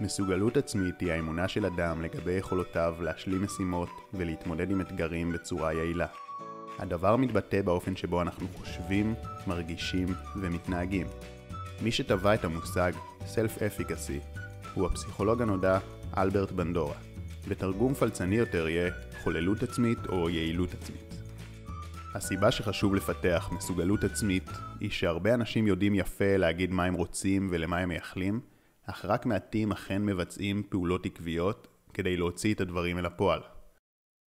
מסוגלות עצמית היא האמונה של אדם לגבי יכולותיו להשלים משימות ולהתמודד עם אתגרים בצורה יעילה. הדבר מתבטא באופן שבו אנחנו חושבים, מרגישים ומתנהגים. מי שטבע את המושג Self-Efficacy הוא הפסיכולוג הנודע אלברט בנדורה. בתרגום פלצני יותר יהיה חוללות עצמית או יעילות עצמית. הסיבה שחשוב לפתח מסוגלות עצמית היא שהרבה אנשים יודעים יפה להגיד מה הם רוצים ולמה הם מייחלים, אך רק מעטים אכן מבצעים פעולות עקביות כדי להוציא את הדברים אל הפועל.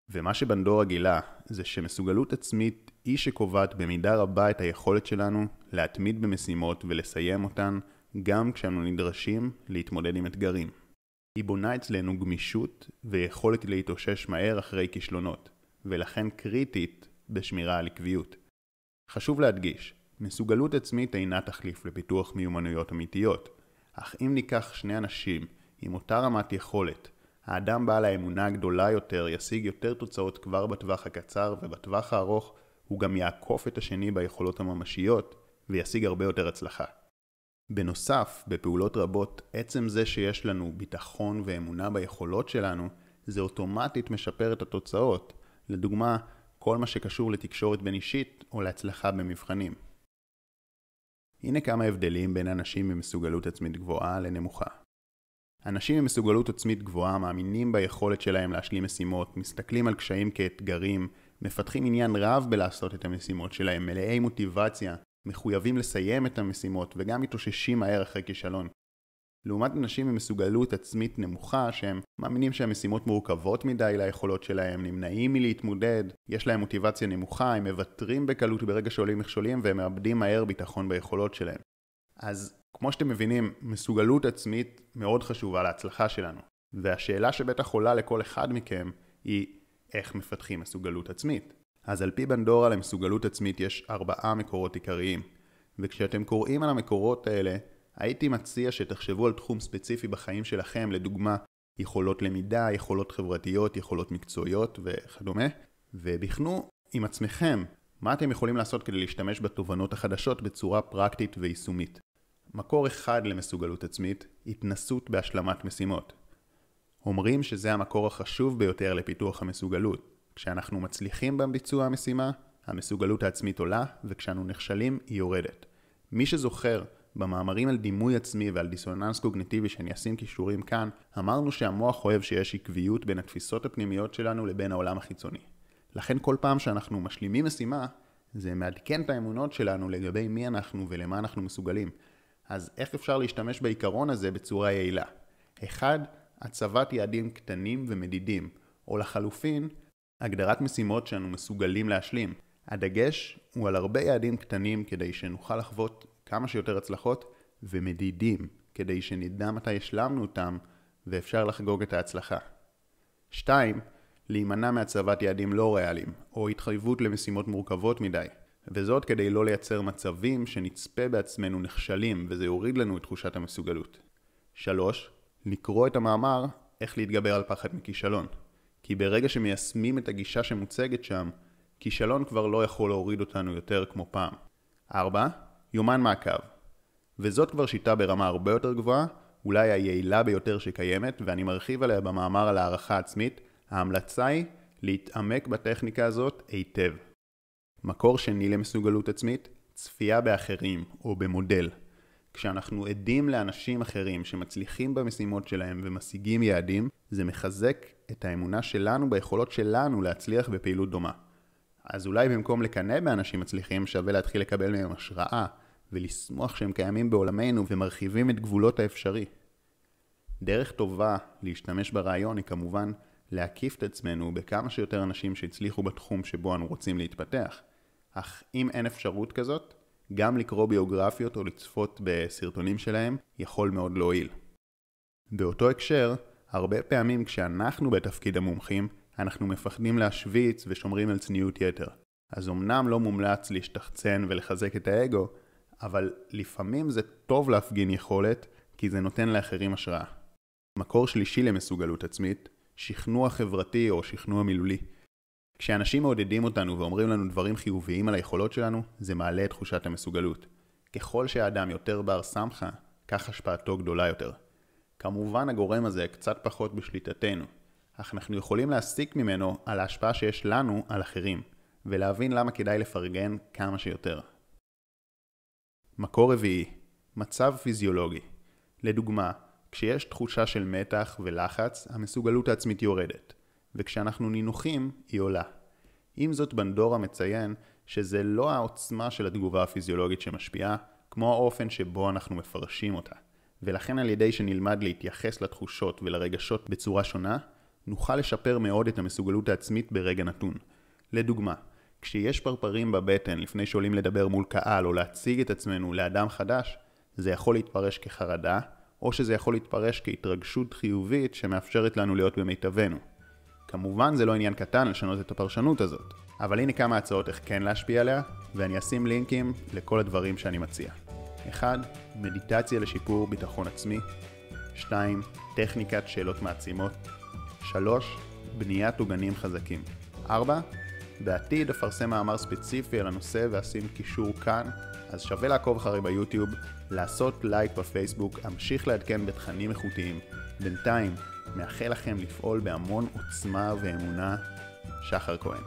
ומה שבנדורה גילה זה שמסוגלות עצמית היא שקובעת במידה רבה את היכולת שלנו להתמיד במשימות ולסיים אותן גם כשאנו נדרשים להתמודד עם אתגרים. היא בונה אצלנו גמישות ויכולת להתאושש מהר אחרי כישלונות, ולכן קריטית בשמירה על עקביות. חשוב להדגיש, מסוגלות עצמית אינה תחליף לפיתוח מיומנויות אמיתיות, אך אם ניקח שני אנשים עם אותה רמת יכולת, האדם בעל האמונה הגדולה יותר ישיג יותר תוצאות כבר בטווח הקצר ובטווח הארוך הוא גם יעקוף את השני ביכולות הממשיות וישיג הרבה יותר הצלחה. בנוסף, בפעולות רבות, עצם זה שיש לנו ביטחון ואמונה ביכולות שלנו, זה אוטומטית משפר את התוצאות. לדוגמה, כל מה שקשור לתקשורת בין אישית או להצלחה במבחנים. הנה כמה הבדלים בין אנשים עם מסוגלות עצמית גבוהה לנמוכה. אנשים עם מסוגלות עצמית גבוהה מאמינים ביכולת שלהם להשלים משימות, מסתכלים על קשיים כאתגרים, מפתחים עניין רב בלעשות את המשימות שלהם, מלאי מוטיבציה, מחויבים לסיים את המשימות וגם מתאוששים מהר אחרי כישלון. לעומת אנשים עם מסוגלות עצמית נמוכה שהם מאמינים שהמשימות מורכבות מדי ליכולות שלהם, נמנעים מלהתמודד, יש להם מוטיבציה נמוכה, הם מוותרים בקלות ברגע שעולים מכשולים והם מאבדים מהר ביטחון ביכולות שלהם. אז כמו שאתם מבינים, מסוגלות עצמית מאוד חשובה להצלחה שלנו. והשאלה שבטח עולה לכל אחד מכם היא איך מפתחים מסוגלות עצמית. אז על פי בנדורה למסוגלות עצמית יש ארבעה מקורות עיקריים. וכשאתם קוראים על המקורות האלה, הייתי מציע שתחשבו על תחום ספציפי בחיים שלכם, לדוגמה, יכולות למידה, יכולות חברתיות, יכולות מקצועיות וכדומה, ובחנו עם עצמכם מה אתם יכולים לעשות כדי להשתמש בתובנות החדשות בצורה פרקטית ויישומית. מקור אחד למסוגלות עצמית, התנסות בהשלמת משימות. אומרים שזה המקור החשוב ביותר לפיתוח המסוגלות. כשאנחנו מצליחים בביצוע המשימה, המסוגלות העצמית עולה, וכשאנו נכשלים, היא יורדת. מי שזוכר, במאמרים על דימוי עצמי ועל דיסוננס קוגניטיבי שאני אשים קישורים כאן, אמרנו שהמוח אוהב שיש עקביות בין התפיסות הפנימיות שלנו לבין העולם החיצוני. לכן כל פעם שאנחנו משלימים משימה, זה מעדכן את האמונות שלנו לגבי מי אנחנו ולמה אנחנו מסוגלים. אז איך אפשר להשתמש בעיקרון הזה בצורה יעילה? אחד, הצבת יעדים קטנים ומדידים, או לחלופין, הגדרת משימות שאנו מסוגלים להשלים. הדגש הוא על הרבה יעדים קטנים כדי שנוכל לחוות כמה שיותר הצלחות ומדידים כדי שנדע מתי השלמנו אותם ואפשר לחגוג את ההצלחה. 2. להימנע מהצבת יעדים לא ריאליים או התחייבות למשימות מורכבות מדי וזאת כדי לא לייצר מצבים שנצפה בעצמנו נכשלים וזה יוריד לנו את תחושת המסוגלות. 3. לקרוא את המאמר איך להתגבר על פחד מכישלון כי ברגע שמיישמים את הגישה שמוצגת שם, כישלון כבר לא יכול להוריד אותנו יותר כמו פעם. 4. יומן מעקב. וזאת כבר שיטה ברמה הרבה יותר גבוהה, אולי היעילה ביותר שקיימת, ואני מרחיב עליה במאמר על הערכה עצמית. ההמלצה היא להתעמק בטכניקה הזאת היטב. מקור שני למסוגלות עצמית, צפייה באחרים או במודל. כשאנחנו עדים לאנשים אחרים שמצליחים במשימות שלהם ומשיגים יעדים, זה מחזק את האמונה שלנו ביכולות שלנו להצליח בפעילות דומה. אז אולי במקום לקנא באנשים מצליחים, שווה להתחיל לקבל מהם השראה, ולשמוח שהם קיימים בעולמנו ומרחיבים את גבולות האפשרי. דרך טובה להשתמש ברעיון היא כמובן להקיף את עצמנו בכמה שיותר אנשים שהצליחו בתחום שבו אנו רוצים להתפתח. אך אם אין אפשרות כזאת, גם לקרוא ביוגרפיות או לצפות בסרטונים שלהם יכול מאוד להועיל. באותו הקשר, הרבה פעמים כשאנחנו בתפקיד המומחים, אנחנו מפחדים להשוויץ ושומרים על צניעות יתר. אז אמנם לא מומלץ להשתחצן ולחזק את האגו, אבל לפעמים זה טוב להפגין יכולת, כי זה נותן לאחרים השראה. מקור שלישי למסוגלות עצמית, שכנוע חברתי או שכנוע מילולי. כשאנשים מעודדים אותנו ואומרים לנו דברים חיוביים על היכולות שלנו, זה מעלה את תחושת המסוגלות. ככל שהאדם יותר בר סמכה, כך השפעתו גדולה יותר. כמובן הגורם הזה קצת פחות בשליטתנו, אך אנחנו יכולים להסיק ממנו על ההשפעה שיש לנו על אחרים, ולהבין למה כדאי לפרגן כמה שיותר. מקור רביעי, מצב פיזיולוגי. לדוגמה, כשיש תחושה של מתח ולחץ, המסוגלות העצמית יורדת, וכשאנחנו נינוחים, היא עולה. עם זאת, בנדורה מציין שזה לא העוצמה של התגובה הפיזיולוגית שמשפיעה, כמו האופן שבו אנחנו מפרשים אותה. ולכן על ידי שנלמד להתייחס לתחושות ולרגשות בצורה שונה, נוכל לשפר מאוד את המסוגלות העצמית ברגע נתון. לדוגמה, כשיש פרפרים בבטן לפני שעולים לדבר מול קהל או להציג את עצמנו לאדם חדש, זה יכול להתפרש כחרדה, או שזה יכול להתפרש כהתרגשות חיובית שמאפשרת לנו להיות במיטבנו. כמובן זה לא עניין קטן לשנות את הפרשנות הזאת, אבל הנה כמה הצעות איך כן להשפיע עליה, ואני אשים לינקים לכל הדברים שאני מציע. 1. מדיטציה לשיפור ביטחון עצמי 2. טכניקת שאלות מעצימות 3. בניית עוגנים חזקים 4. בעתיד אפרסם מאמר ספציפי על הנושא ואשים קישור כאן, אז שווה לעקוב אחרי ביוטיוב, לעשות לייק בפייסבוק, אמשיך לעדכן בתכנים איכותיים. בינתיים, מאחל לכם לפעול בהמון עוצמה ואמונה. שחר כהן